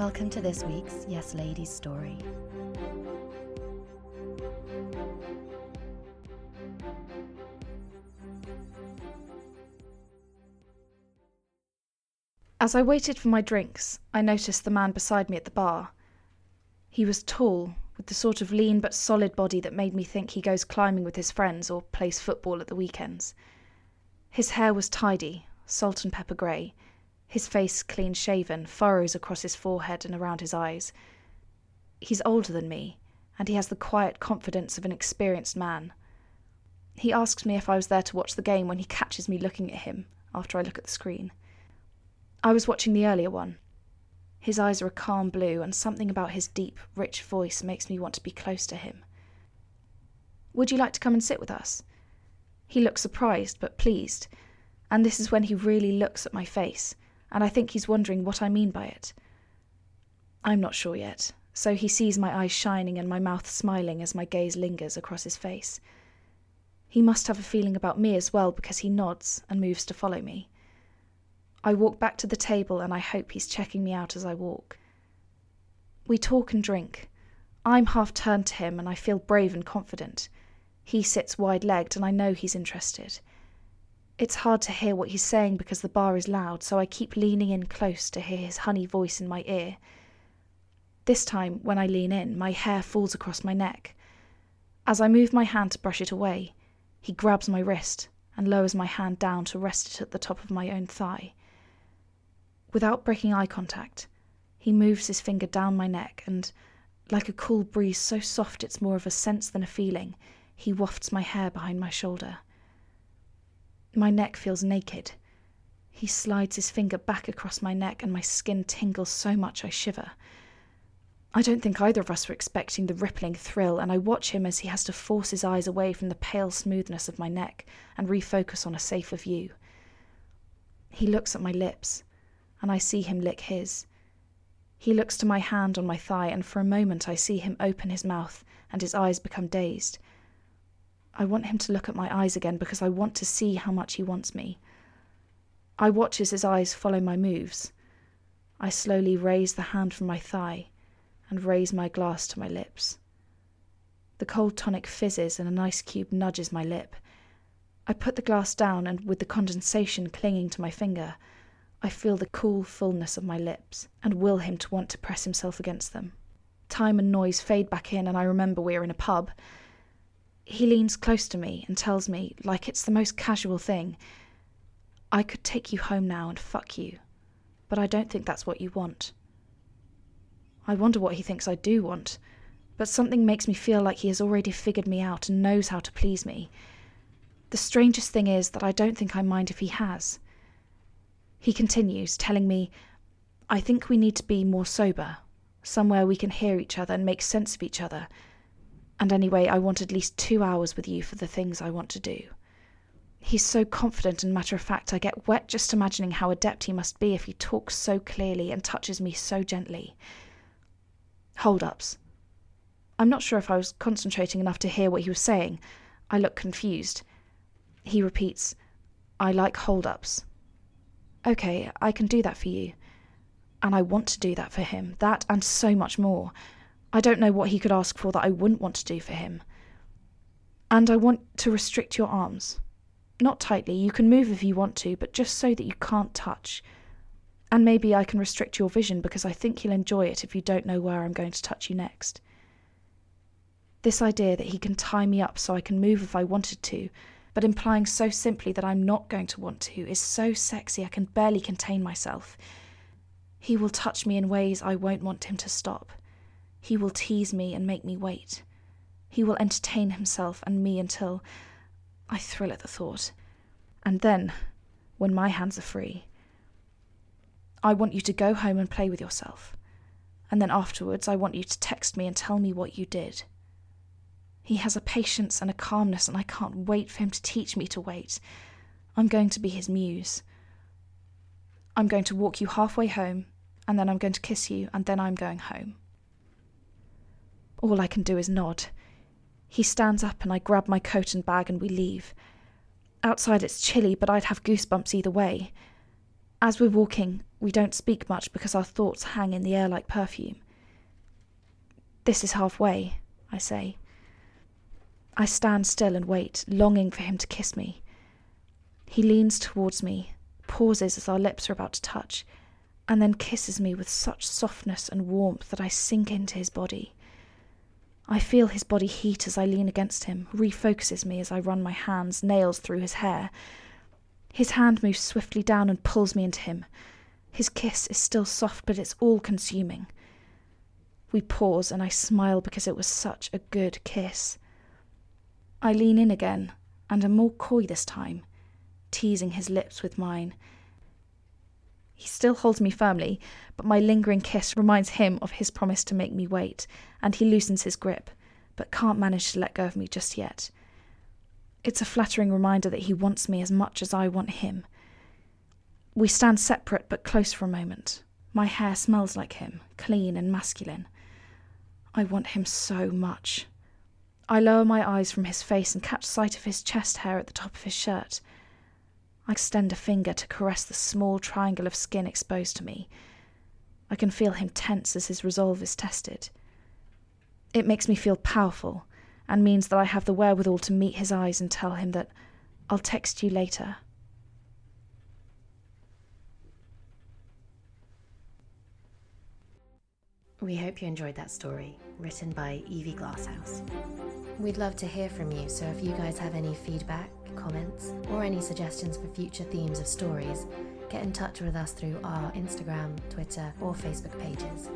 Welcome to this week's Yes Ladies story. As I waited for my drinks, I noticed the man beside me at the bar. He was tall, with the sort of lean but solid body that made me think he goes climbing with his friends or plays football at the weekends. His hair was tidy, salt and pepper grey, his face clean shaven, furrows across his forehead and around his eyes. He's older than me, and he has the quiet confidence of an experienced man. He asks me if I was there to watch the game when he catches me looking at him after I look at the screen. I was watching the earlier one. His eyes are a calm blue, and something about his deep, rich voice makes me want to be close to him. Would you like to come and sit with us? He looks surprised but pleased, and this is when he really looks at my face and I think he's wondering what I mean by it. I'm not sure yet, so he sees my eyes shining and my mouth smiling as my gaze lingers across his face. He must have a feeling about me as well because he nods and moves to follow me. I walk back to the table and I hope he's checking me out as I walk. We talk and drink. I'm half turned to him and I feel brave and confident. He sits wide legged and I know he's interested. It's hard to hear what he's saying because the bar is loud, so I keep leaning in close to hear his honey voice in my ear. This time, when I lean in, my hair falls across my neck. As I move my hand to brush it away, he grabs my wrist and lowers my hand down to rest it at the top of my own thigh. Without breaking eye contact, he moves his finger down my neck and, like a cool breeze so soft it's more of a sense than a feeling, he wafts my hair behind my shoulder. My neck feels naked. He slides his finger back across my neck, and my skin tingles so much I shiver. I don't think either of us were expecting the rippling thrill, and I watch him as he has to force his eyes away from the pale smoothness of my neck and refocus on a safer view. He looks at my lips, and I see him lick his. He looks to my hand on my thigh, and for a moment I see him open his mouth and his eyes become dazed. I want him to look at my eyes again because I want to see how much he wants me. I watch as his eyes follow my moves. I slowly raise the hand from my thigh and raise my glass to my lips. The cold tonic fizzes and an ice cube nudges my lip. I put the glass down and, with the condensation clinging to my finger, I feel the cool fullness of my lips and will him to want to press himself against them. Time and noise fade back in, and I remember we are in a pub he leans close to me and tells me, like it's the most casual thing, I could take you home now and fuck you, but I don't think that's what you want. I wonder what he thinks I do want, but something makes me feel like he has already figured me out and knows how to please me. The strangest thing is that I don't think I mind if he has. He continues, telling me, I think we need to be more sober, somewhere we can hear each other and make sense of each other and anyway, I want at least two hours with you for the things I want to do. He's so confident and matter of fact, I get wet just imagining how adept he must be if he talks so clearly and touches me so gently. Hold ups. I'm not sure if I was concentrating enough to hear what he was saying. I look confused. He repeats, I like hold ups. Okay, I can do that for you. And I want to do that for him, that and so much more. I don't know what he could ask for that I wouldn't want to do for him. And I want to restrict your arms. Not tightly, you can move if you want to, but just so that you can't touch. And maybe I can restrict your vision because I think you'll enjoy it if you don't know where I'm going to touch you next. This idea that he can tie me up so I can move if I wanted to, but implying so simply that I'm not going to want to, is so sexy I can barely contain myself. He will touch me in ways I won't want him to stop. He will tease me and make me wait. He will entertain himself and me until I thrill at the thought. And then, when my hands are free, I want you to go home and play with yourself. And then afterwards, I want you to text me and tell me what you did. He has a patience and a calmness, and I can't wait for him to teach me to wait. I'm going to be his muse. I'm going to walk you halfway home, and then I'm going to kiss you, and then I'm going home. All I can do is nod. He stands up and I grab my coat and bag and we leave. Outside it's chilly, but I'd have goosebumps either way. As we're walking, we don't speak much because our thoughts hang in the air like perfume. This is halfway, I say. I stand still and wait, longing for him to kiss me. He leans towards me, pauses as our lips are about to touch, and then kisses me with such softness and warmth that I sink into his body. I feel his body heat as I lean against him, refocuses me as I run my hands, nails through his hair. His hand moves swiftly down and pulls me into him. His kiss is still soft, but it's all consuming. We pause, and I smile because it was such a good kiss. I lean in again, and am more coy this time, teasing his lips with mine. He still holds me firmly, but my lingering kiss reminds him of his promise to make me wait, and he loosens his grip, but can't manage to let go of me just yet. It's a flattering reminder that he wants me as much as I want him. We stand separate but close for a moment. My hair smells like him, clean and masculine. I want him so much. I lower my eyes from his face and catch sight of his chest hair at the top of his shirt. I extend a finger to caress the small triangle of skin exposed to me. I can feel him tense as his resolve is tested. It makes me feel powerful and means that I have the wherewithal to meet his eyes and tell him that I'll text you later. We hope you enjoyed that story, written by Evie Glasshouse. We'd love to hear from you, so if you guys have any feedback, comments, or any suggestions for future themes of stories, get in touch with us through our Instagram, Twitter, or Facebook pages.